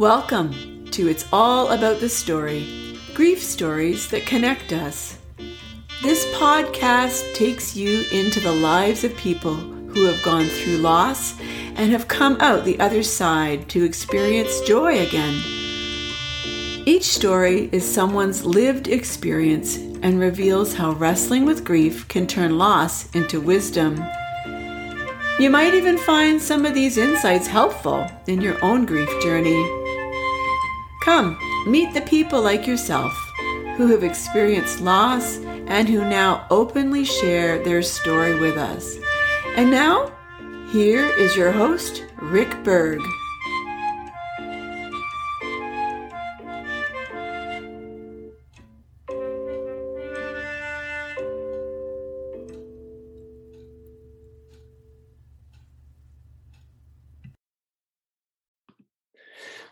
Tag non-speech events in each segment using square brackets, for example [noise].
Welcome to It's All About the Story grief stories that connect us. This podcast takes you into the lives of people who have gone through loss and have come out the other side to experience joy again. Each story is someone's lived experience and reveals how wrestling with grief can turn loss into wisdom. You might even find some of these insights helpful in your own grief journey. Come, meet the people like yourself who have experienced loss and who now openly share their story with us. And now, here is your host, Rick Berg.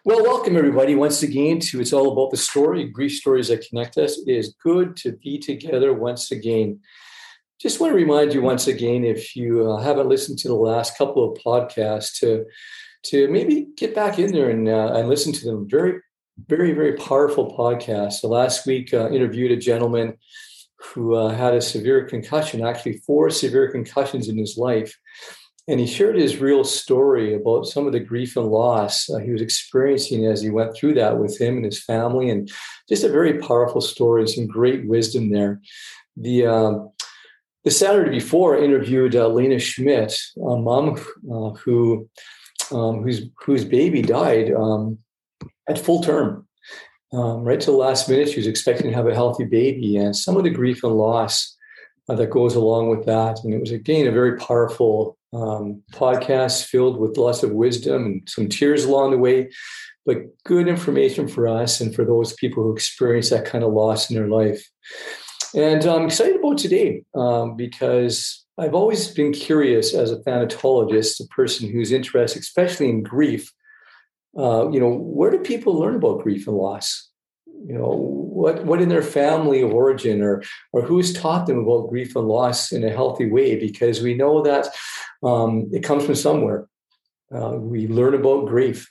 Well, welcome everybody once again to It's All About the Story, grief stories that connect us. It is good to be together once again. Just want to remind you once again, if you uh, haven't listened to the last couple of podcasts, to to maybe get back in there and uh, and listen to them. Very, very, very powerful podcast. So last week, uh, interviewed a gentleman who uh, had a severe concussion, actually four severe concussions in his life and he shared his real story about some of the grief and loss uh, he was experiencing as he went through that with him and his family, and just a very powerful story, and some great wisdom there. The uh, the Saturday before, I interviewed uh, Lena Schmidt, a mom uh, who um, whose whose baby died um, at full term. Um, right to the last minute, she was expecting to have a healthy baby, and some of the grief and loss uh, that goes along with that. And it was again a very powerful um, podcast filled with lots of wisdom and some tears along the way, but good information for us and for those people who experience that kind of loss in their life. And I'm excited about today um, because I've always been curious as a thanatologist, a person who's interested, especially in grief. Uh, you know, where do people learn about grief and loss? You know what what in their family of origin or or who's taught them about grief and loss in a healthy way because we know that um, it comes from somewhere. Uh, we learn about grief.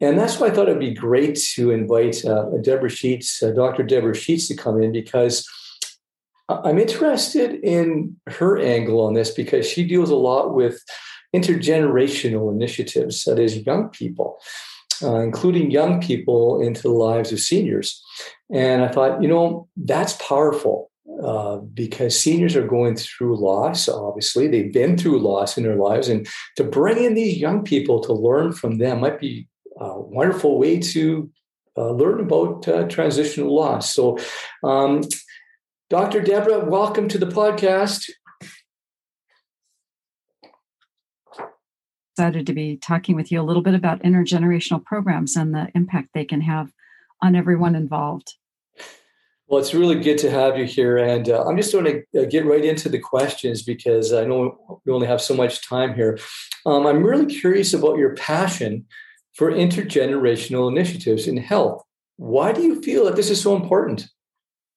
And that's why i thought it'd be great to invite uh, deborah sheets uh, dr deborah sheets to come in because i'm interested in her angle on this because she deals a lot with intergenerational initiatives that is young people uh, including young people into the lives of seniors. And I thought, you know, that's powerful uh, because seniors are going through loss. Obviously, they've been through loss in their lives, and to bring in these young people to learn from them might be a wonderful way to uh, learn about uh, transitional loss. So, um, Dr. Deborah, welcome to the podcast. Excited to be talking with you a little bit about intergenerational programs and the impact they can have on everyone involved. Well, it's really good to have you here. And uh, I'm just going to uh, get right into the questions because I know we only have so much time here. Um, I'm really curious about your passion for intergenerational initiatives in health. Why do you feel that this is so important?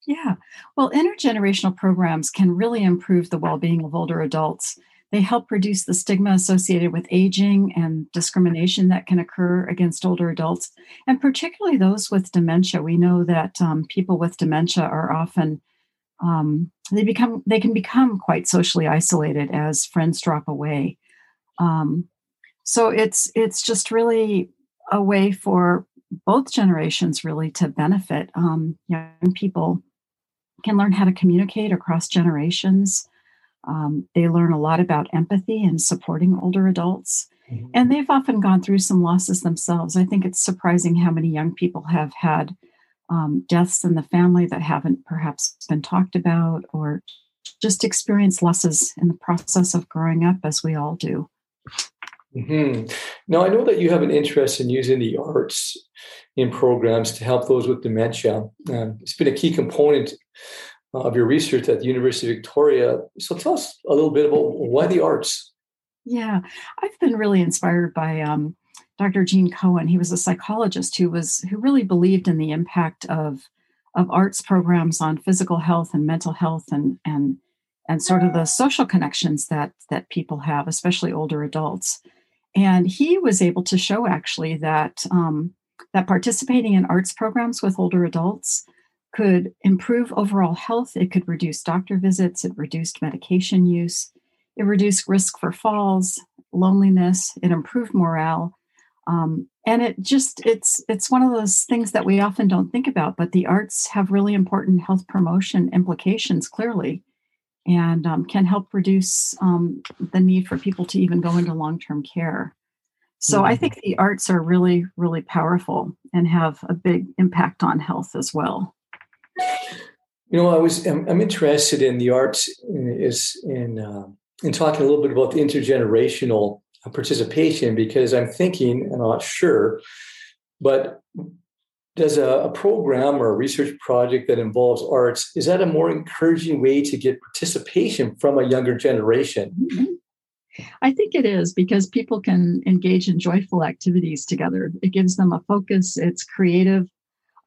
Yeah, well, intergenerational programs can really improve the well being of older adults they help reduce the stigma associated with aging and discrimination that can occur against older adults, and particularly those with dementia. We know that um, people with dementia are often um, they become they can become quite socially isolated as friends drop away. Um, so it's it's just really a way for both generations really to benefit. Um, young people can learn how to communicate across generations. Um, they learn a lot about empathy and supporting older adults. Mm-hmm. And they've often gone through some losses themselves. I think it's surprising how many young people have had um, deaths in the family that haven't perhaps been talked about or just experienced losses in the process of growing up, as we all do. Mm-hmm. Now, I know that you have an interest in using the arts in programs to help those with dementia. Um, it's been a key component of your research at the University of Victoria. So tell us a little bit about why the arts. Yeah, I've been really inspired by um, Dr. Gene Cohen. He was a psychologist who was who really believed in the impact of of arts programs on physical health and mental health and and and sort of the social connections that that people have, especially older adults. And he was able to show actually that um, that participating in arts programs with older adults could improve overall health. It could reduce doctor visits. It reduced medication use. It reduced risk for falls, loneliness. It improved morale. Um, and it just it's it's one of those things that we often don't think about but the arts have really important health promotion implications clearly and um, can help reduce um, the need for people to even go into long-term care so mm-hmm. i think the arts are really really powerful and have a big impact on health as well you know i was i'm, I'm interested in the arts is in uh, in talking a little bit about the intergenerational participation because I'm thinking, I'm not sure, but does a, a, program or a research project that involves arts is that a more encouraging way to get participation from a younger generation? Mm-hmm. i think it is because people can engage in joyful activities together. It gives them a focus. It's creative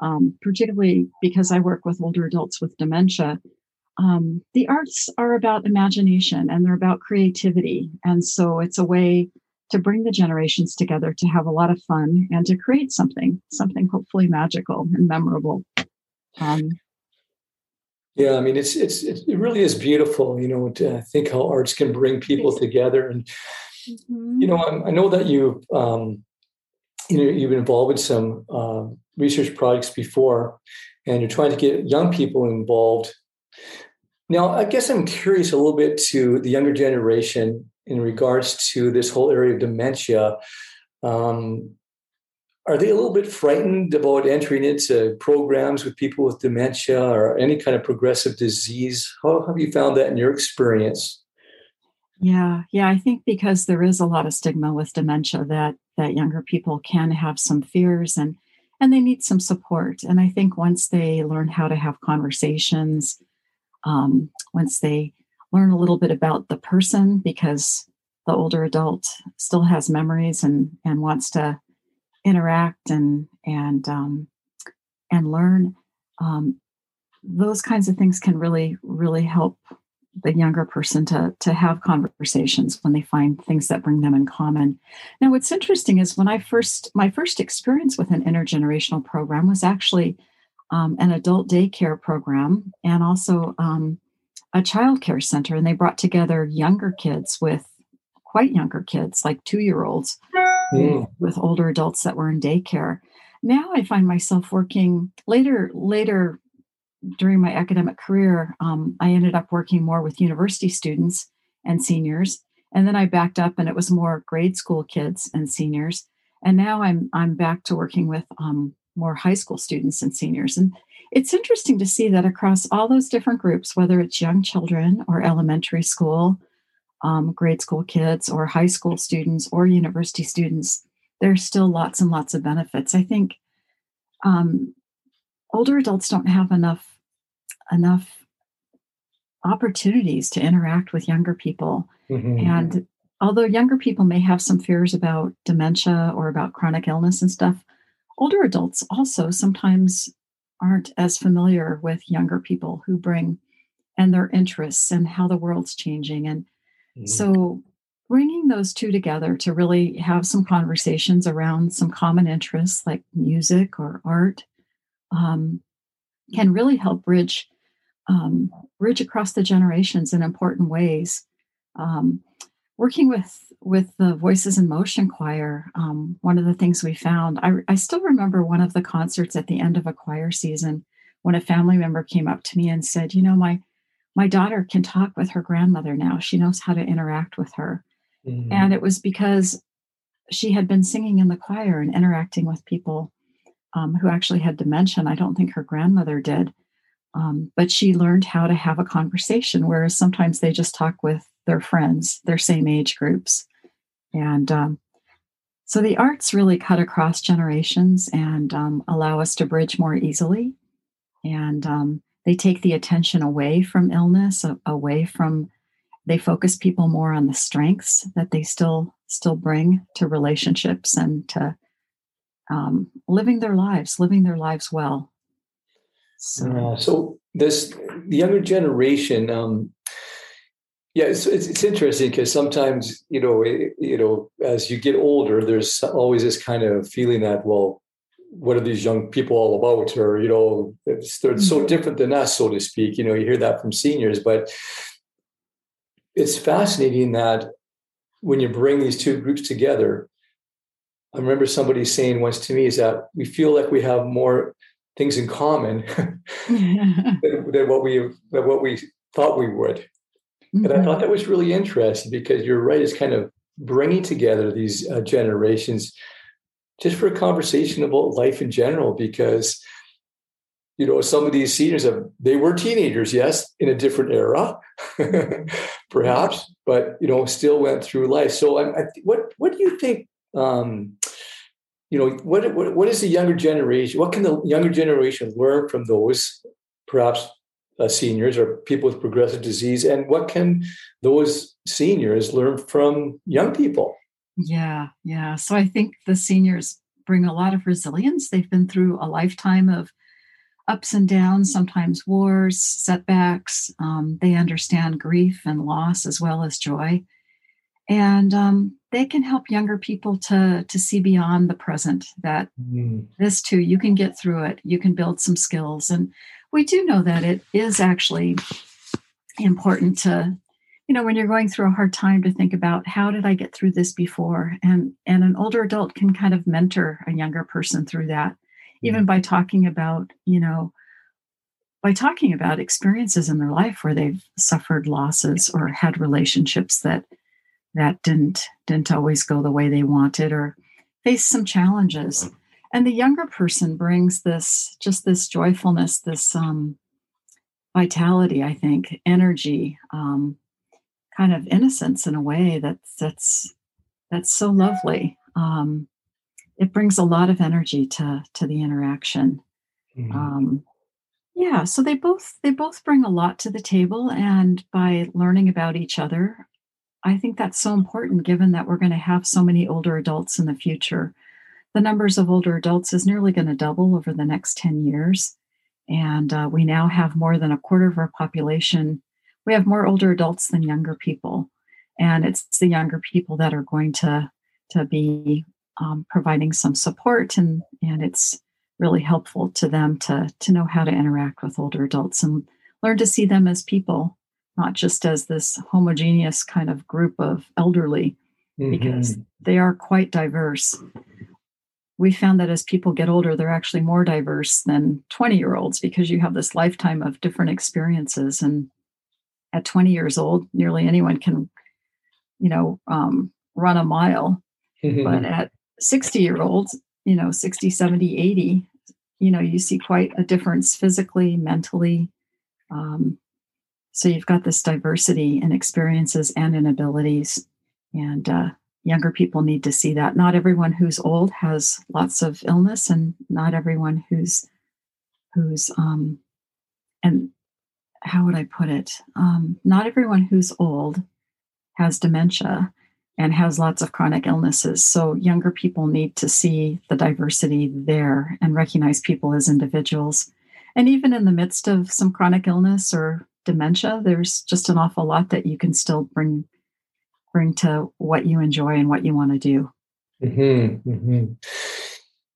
um, particularly because i work with older adults with dementia um, the arts are about imagination and they're about creativity. And so it's a way to bring the generations together to have a lot of fun and to create something, something hopefully magical and memorable. Um, yeah, I mean, it's, it's, it really is beautiful, you know, to think how arts can bring people together. And, mm-hmm. you know, I, I, know that you, um, you know, you've been involved in some uh, research projects before, and you're trying to get young people involved now, I guess I'm curious a little bit to the younger generation in regards to this whole area of dementia. Um, are they a little bit frightened about entering into programs with people with dementia or any kind of progressive disease? How have you found that in your experience? Yeah, yeah, I think because there is a lot of stigma with dementia that that younger people can have some fears and and they need some support. And I think once they learn how to have conversations um, once they learn a little bit about the person because the older adult still has memories and and wants to interact and and um, and learn um, those kinds of things can really really help the younger person to to have conversations when they find things that bring them in common now what's interesting is when i first my first experience with an intergenerational program was actually um, an adult daycare program and also um, a child care center. And they brought together younger kids with quite younger kids, like two year olds, mm. with older adults that were in daycare. Now I find myself working later, later during my academic career. Um, I ended up working more with university students and seniors. And then I backed up and it was more grade school kids and seniors. And now I'm I'm back to working with um, more high school students and seniors. And it's interesting to see that across all those different groups, whether it's young children or elementary school, um, grade school kids, or high school students or university students, there's still lots and lots of benefits. I think um, older adults don't have enough enough opportunities to interact with younger people, mm-hmm. and although younger people may have some fears about dementia or about chronic illness and stuff, older adults also sometimes aren't as familiar with younger people who bring and their interests and how the world's changing and mm-hmm. so bringing those two together to really have some conversations around some common interests like music or art um, can really help bridge um, bridge across the generations in important ways um, working with with the Voices in Motion choir, um, one of the things we found, I, I still remember one of the concerts at the end of a choir season when a family member came up to me and said, "You know, my my daughter can talk with her grandmother now. She knows how to interact with her," mm-hmm. and it was because she had been singing in the choir and interacting with people um, who actually had dementia. I don't think her grandmother did. Um, but she learned how to have a conversation, whereas sometimes they just talk with their friends, their same age groups. And um, so the arts really cut across generations and um, allow us to bridge more easily. And um, they take the attention away from illness, away from, they focus people more on the strengths that they still still bring to relationships and to um, living their lives, living their lives well. So, so this the younger generation, um, yeah, it's, it's, it's interesting because sometimes you know it, you know as you get older, there's always this kind of feeling that well, what are these young people all about? Or, you know, it's, they're so mm-hmm. different than us, so to speak. You know, you hear that from seniors, but it's fascinating that when you bring these two groups together, I remember somebody saying once to me is that we feel like we have more things in common [laughs] [laughs] than, than, what we than what we thought we would. Mm-hmm. And I thought mm-hmm. that was really interesting because you're right. It's kind of bringing together these uh, generations just for a conversation about life in general. Because you know some of these seniors have they were teenagers, yes, in a different era, [laughs] perhaps, but you know still went through life. So, I, I, what what do you think? Um, you know what, what what is the younger generation what can the younger generation learn from those perhaps uh, seniors or people with progressive disease? And what can those seniors learn from young people? Yeah yeah. So i think the seniors bring a lot of resilience. They've been through a lifetime of ups and downs sometimes wars setbacks. Um, they understand grief and loss as well as joy and um, they can help younger people to to see beyond the present that mm. this too you can get through it you can build some skills and we do know that it is actually important to you know when you're going through a hard time to think about how did i get through this before and and an older adult can kind of mentor a younger person through that even mm. by talking about you know by talking about experiences in their life where they've suffered losses or had relationships that that didn't didn't always go the way they wanted or faced some challenges. And the younger person brings this just this joyfulness this um, vitality i think energy um, kind of innocence in a way that's that's that's so lovely. Um, it brings a lot of energy to to the interaction. Mm-hmm. um, yeah so they both they both bring a lot to the table and by learning about each other I think that's so important given that we're going to have so many older adults in the future. The numbers of older adults is nearly going to double over the next 10 years. And uh, we now have more than a quarter of our population. We have more older adults than younger people. And it's the younger people that are going to, to be um, providing some support. And, and it's really helpful to them to, to know how to interact with older adults and learn to see them as people not just as this homogeneous kind of group of elderly, mm-hmm. because they are quite diverse. We found that as people get older, they're actually more diverse than 20 year olds because you have this lifetime of different experiences. And at 20 years old, nearly anyone can, you know, um, run a mile. Mm-hmm. But at 60 year olds, you know, 60, 70, 80, you know, you see quite a difference physically, mentally, um, so you've got this diversity in experiences and in abilities. And uh, younger people need to see that. Not everyone who's old has lots of illness, and not everyone who's who's um, and how would I put it? Um, not everyone who's old has dementia and has lots of chronic illnesses. So younger people need to see the diversity there and recognize people as individuals. And even in the midst of some chronic illness or dementia, there's just an awful lot that you can still bring bring to what you enjoy and what you want to do. Mm-hmm, mm-hmm.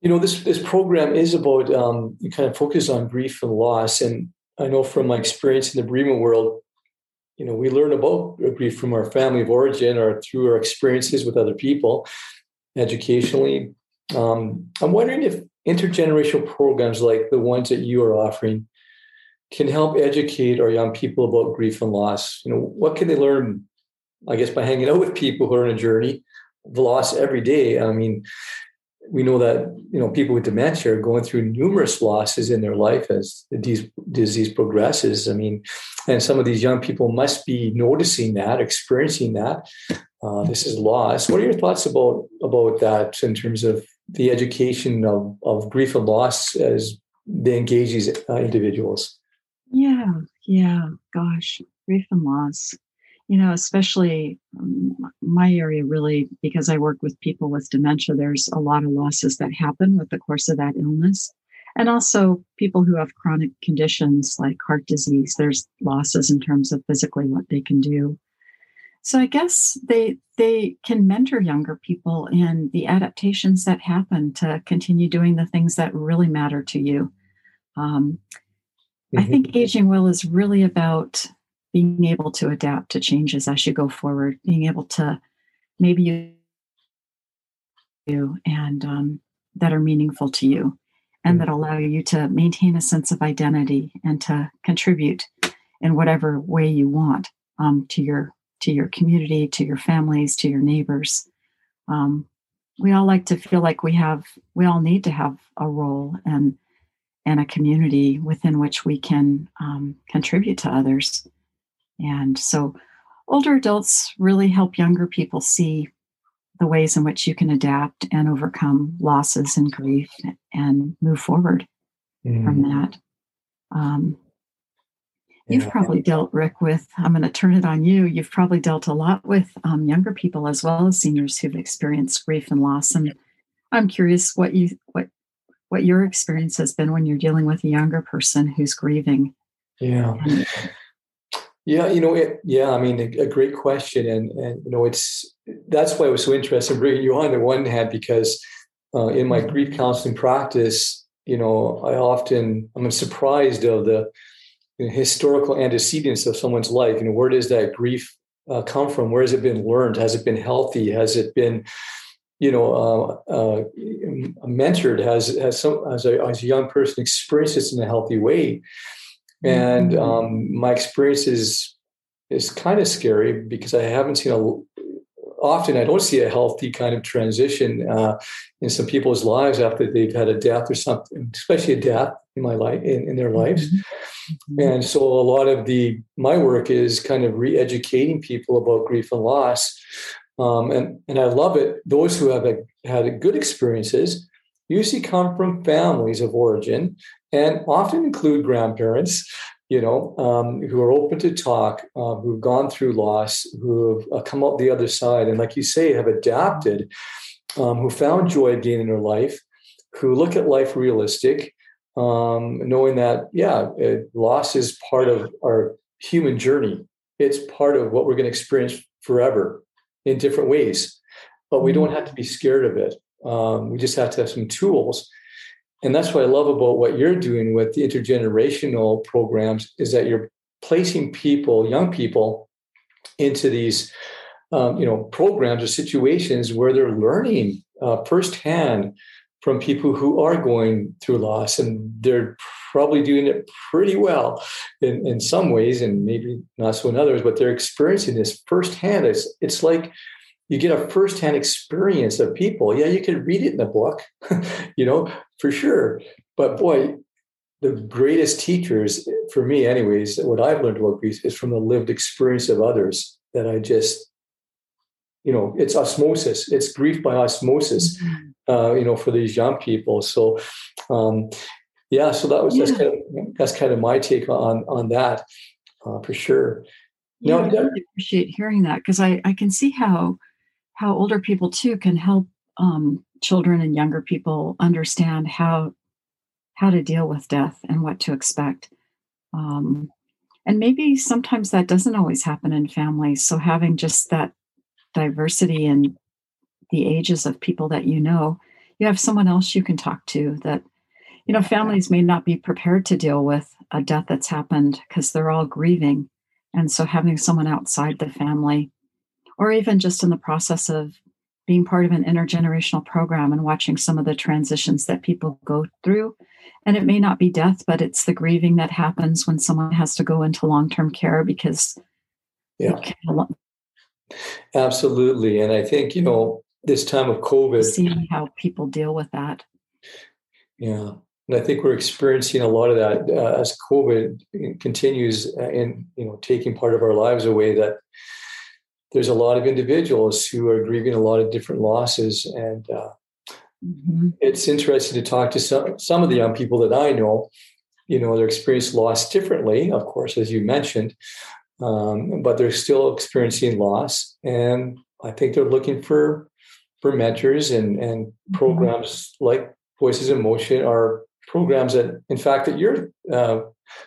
You know, this this program is about um, you kind of focus on grief and loss, and I know from my experience in the bereavement world, you know, we learn about grief from our family of origin or through our experiences with other people, educationally. Um, I'm wondering if intergenerational programs like the ones that you are offering can help educate our young people about grief and loss. You know, what can they learn? I guess by hanging out with people who are on a journey of loss every day. I mean, we know that you know people with dementia are going through numerous losses in their life as the disease, progresses. I mean, and some of these young people must be noticing that, experiencing that. Uh, this is loss. What are your thoughts about about that in terms of the education of, of grief and loss as they engage these uh, individuals? Yeah, yeah, gosh, grief and loss. You know, especially um, my area, really, because I work with people with dementia, there's a lot of losses that happen with the course of that illness. And also, people who have chronic conditions like heart disease, there's losses in terms of physically what they can do. So I guess they they can mentor younger people in the adaptations that happen to continue doing the things that really matter to you. Um, mm-hmm. I think aging well is really about being able to adapt to changes as you go forward, being able to maybe you and um, that are meaningful to you and that allow you to maintain a sense of identity and to contribute in whatever way you want um, to your to your community to your families to your neighbors um, we all like to feel like we have we all need to have a role and and a community within which we can um, contribute to others and so older adults really help younger people see the ways in which you can adapt and overcome losses and grief and move forward mm. from that. Um, you've probably dealt, Rick, with, I'm going to turn it on you. You've probably dealt a lot with um, younger people as well as seniors who've experienced grief and loss. And I'm curious what you, what, what your experience has been when you're dealing with a younger person who's grieving. Yeah. And, yeah, you know, it, yeah, I mean, a, a, great question, and and you know, it's that's why it was so interesting bringing you on the one hand because uh, in my grief counseling practice, you know, I often I'm surprised of the you know, historical antecedents of someone's life. You know, where does that grief uh, come from? Where has it been learned? Has it been healthy? Has it been you know, uh, uh, mentored? Has has some as a, as a young person experienced this in a healthy way? And mm-hmm. um, my experience is is kind of scary because I haven't seen a often I don't see a healthy kind of transition uh, in some people's lives after they've had a death or something, especially a death in my life in, in their lives. Mm-hmm. And so a lot of the my work is kind of re-educating people about grief and loss. Um, and and I love it. Those who have had good experiences usually come from families of origin and often include grandparents, you know, um, who are open to talk, uh, who've gone through loss, who've uh, come out the other side, and like you say, have adapted, um, who found joy again in their life, who look at life realistic, um, knowing that yeah, it, loss is part of our human journey. It's part of what we're going to experience forever in different ways, but we don't mm-hmm. have to be scared of it. Um, we just have to have some tools. And that's what I love about what you're doing with the intergenerational programs is that you're placing people, young people, into these, um, you know, programs or situations where they're learning uh, firsthand from people who are going through loss, and they're probably doing it pretty well in, in some ways, and maybe not so in others. But they're experiencing this firsthand. It's it's like you get a firsthand experience of people. Yeah, you can read it in a book, [laughs] you know, for sure. But boy, the greatest teachers for me, anyways, what I've learned about grief is from the lived experience of others that I just, you know, it's osmosis. It's grief by osmosis, mm-hmm. Uh, you know, for these young people. So, um, yeah, so that was yeah. that's kind of that's kind of my take on on that uh, for sure. Yeah, I really appreciate hearing that because I I can see how how older people too can help um, children and younger people understand how how to deal with death and what to expect. Um, and maybe sometimes that doesn't always happen in families. So having just that diversity in the ages of people that you know, you have someone else you can talk to that, you know, families may not be prepared to deal with a death that's happened because they're all grieving. And so having someone outside the family or even just in the process of being part of an intergenerational program and watching some of the transitions that people go through. And it may not be death, but it's the grieving that happens when someone has to go into long term care because. Yeah. Absolutely. And I think, you know, this time of COVID. Seeing how people deal with that. Yeah. And I think we're experiencing a lot of that uh, as COVID continues in, you know, taking part of our lives away that there's a lot of individuals who are grieving a lot of different losses and uh, mm-hmm. it's interesting to talk to some some of the young people that i know you know they're experiencing loss differently of course as you mentioned um, but they're still experiencing loss and i think they're looking for for mentors and and mm-hmm. programs like voices in motion are programs that in fact that you're uh,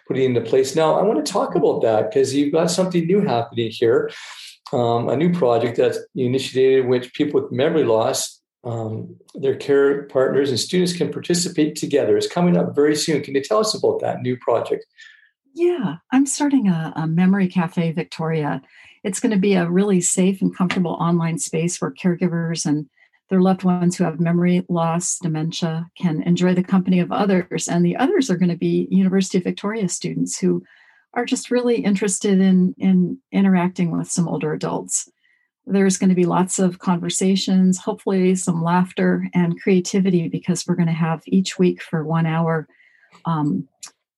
putting into place now i want to talk about that because you've got something new happening here um, a new project that's initiated in which people with memory loss, um, their care partners, and students can participate together. It's coming up very soon. Can you tell us about that new project? Yeah, I'm starting a, a Memory Cafe Victoria. It's going to be a really safe and comfortable online space where caregivers and their loved ones who have memory loss, dementia, can enjoy the company of others. And the others are going to be University of Victoria students who are just really interested in, in interacting with some older adults. There's going to be lots of conversations, hopefully, some laughter and creativity because we're going to have each week for one hour. Um,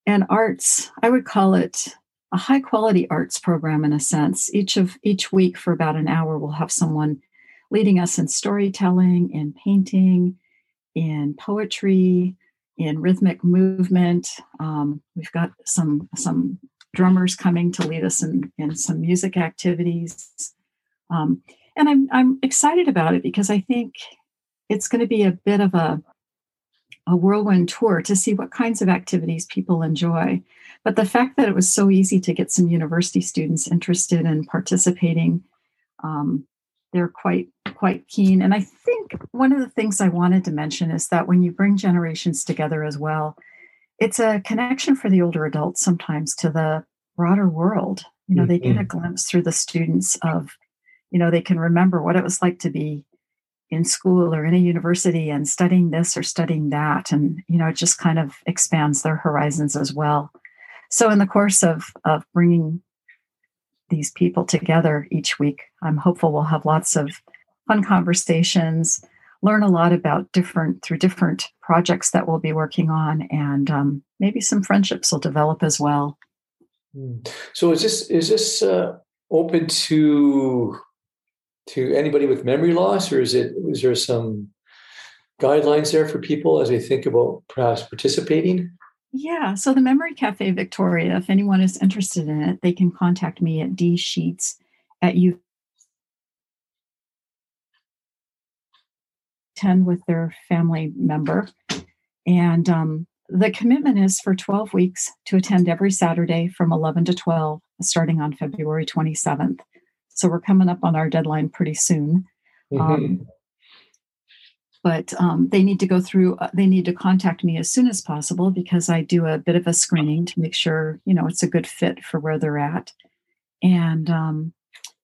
and arts, I would call it a high quality arts program in a sense. Each of each week for about an hour, we'll have someone leading us in storytelling, in painting, in poetry, in rhythmic movement. Um, we've got some some drummers coming to lead us in, in some music activities. Um, and I'm I'm excited about it because I think it's going to be a bit of a a whirlwind tour to see what kinds of activities people enjoy. But the fact that it was so easy to get some university students interested in participating um, they're quite quite keen and i think one of the things i wanted to mention is that when you bring generations together as well it's a connection for the older adults sometimes to the broader world you know mm-hmm. they get a mm-hmm. glimpse through the students of you know they can remember what it was like to be in school or in a university and studying this or studying that and you know it just kind of expands their horizons as well so in the course of of bringing these people together each week. I'm hopeful we'll have lots of fun conversations, learn a lot about different through different projects that we'll be working on, and um, maybe some friendships will develop as well. Hmm. So is this is this uh, open to to anybody with memory loss, or is it is there some guidelines there for people as they think about perhaps participating? Yeah. So the Memory Cafe Victoria, if anyone is interested in it, they can contact me at dsheets at u 10 with their family member. And um, the commitment is for 12 weeks to attend every Saturday from 11 to 12, starting on February 27th. So we're coming up on our deadline pretty soon. Mm-hmm. Um, but um, they need to go through uh, they need to contact me as soon as possible because i do a bit of a screening to make sure you know it's a good fit for where they're at and um,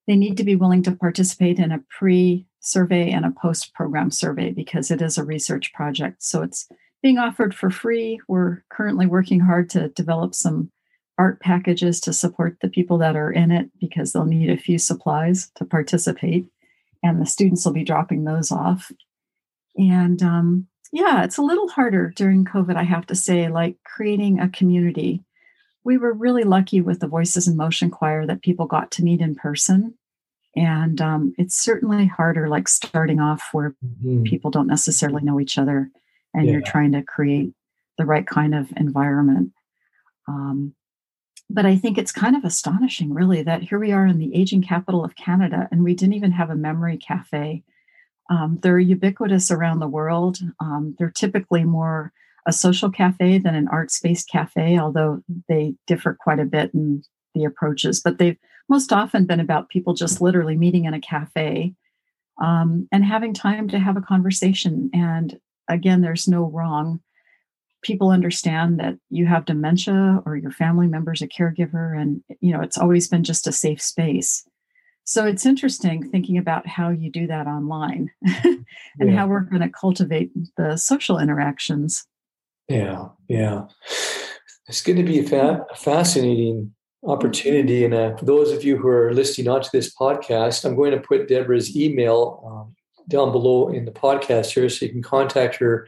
they need to be willing to participate in a pre survey and a post program survey because it is a research project so it's being offered for free we're currently working hard to develop some art packages to support the people that are in it because they'll need a few supplies to participate and the students will be dropping those off and um, yeah, it's a little harder during COVID, I have to say, like creating a community. We were really lucky with the Voices in Motion Choir that people got to meet in person. And um, it's certainly harder, like starting off where mm-hmm. people don't necessarily know each other and yeah. you're trying to create the right kind of environment. Um, but I think it's kind of astonishing, really, that here we are in the aging capital of Canada and we didn't even have a memory cafe um, they're ubiquitous around the world. Um, they're typically more a social cafe than an arts based cafe, although they differ quite a bit in the approaches. But they've most often been about people just literally meeting in a cafe um, and having time to have a conversation. And again, there's no wrong. People understand that you have dementia or your family member's a caregiver, and you know it's always been just a safe space. So it's interesting thinking about how you do that online [laughs] and yeah. how we're going to cultivate the social interactions. Yeah, yeah. It's going to be a, fa- a fascinating opportunity. And uh, for those of you who are listening onto this podcast, I'm going to put Deborah's email um, down below in the podcast here so you can contact her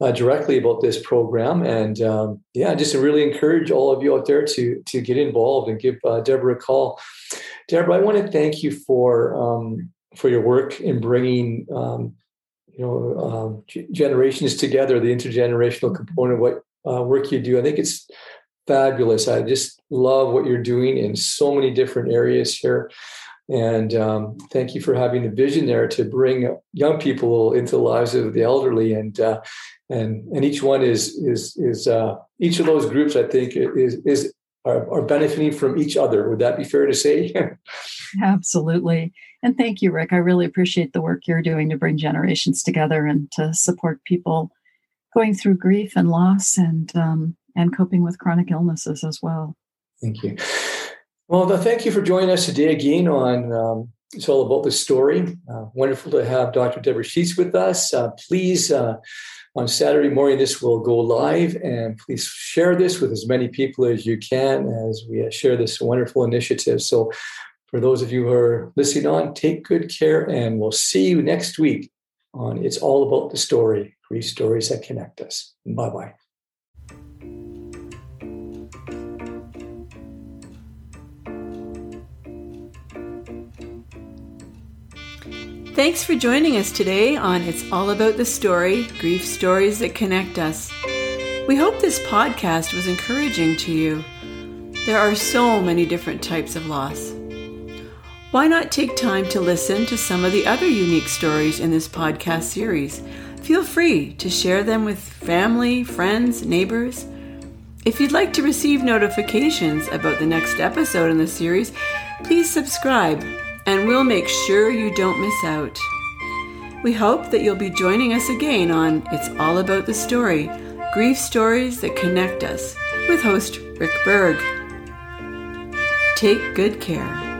uh, directly about this program. And um, yeah, just really encourage all of you out there to, to get involved and give uh, Deborah a call. Deborah, I want to thank you for um, for your work in bringing um, you know um, g- generations together, the intergenerational mm-hmm. component of what uh, work you do. I think it's fabulous. I just love what you're doing in so many different areas here. And um, thank you for having the vision there to bring young people into the lives of the elderly, and uh, and and each one is is is uh, each of those groups. I think is is are, are benefiting from each other. Would that be fair to say? [laughs] Absolutely. And thank you, Rick. I really appreciate the work you're doing to bring generations together and to support people going through grief and loss and um, and coping with chronic illnesses as well. Thank you. Well, thank you for joining us today again on um, It's All About the Story. Uh, wonderful to have Dr. Deborah Sheets with us. Uh, please, uh, on Saturday morning, this will go live, and please share this with as many people as you can as we share this wonderful initiative. So, for those of you who are listening on, take good care, and we'll see you next week on It's All About the Story, grief stories that connect us. Bye bye. Thanks for joining us today on It's All About the Story Grief Stories That Connect Us. We hope this podcast was encouraging to you. There are so many different types of loss. Why not take time to listen to some of the other unique stories in this podcast series? Feel free to share them with family, friends, neighbors. If you'd like to receive notifications about the next episode in the series, please subscribe and we'll make sure you don't miss out. We hope that you'll be joining us again on It's All About the Story Grief Stories That Connect Us with host Rick Berg. Take good care.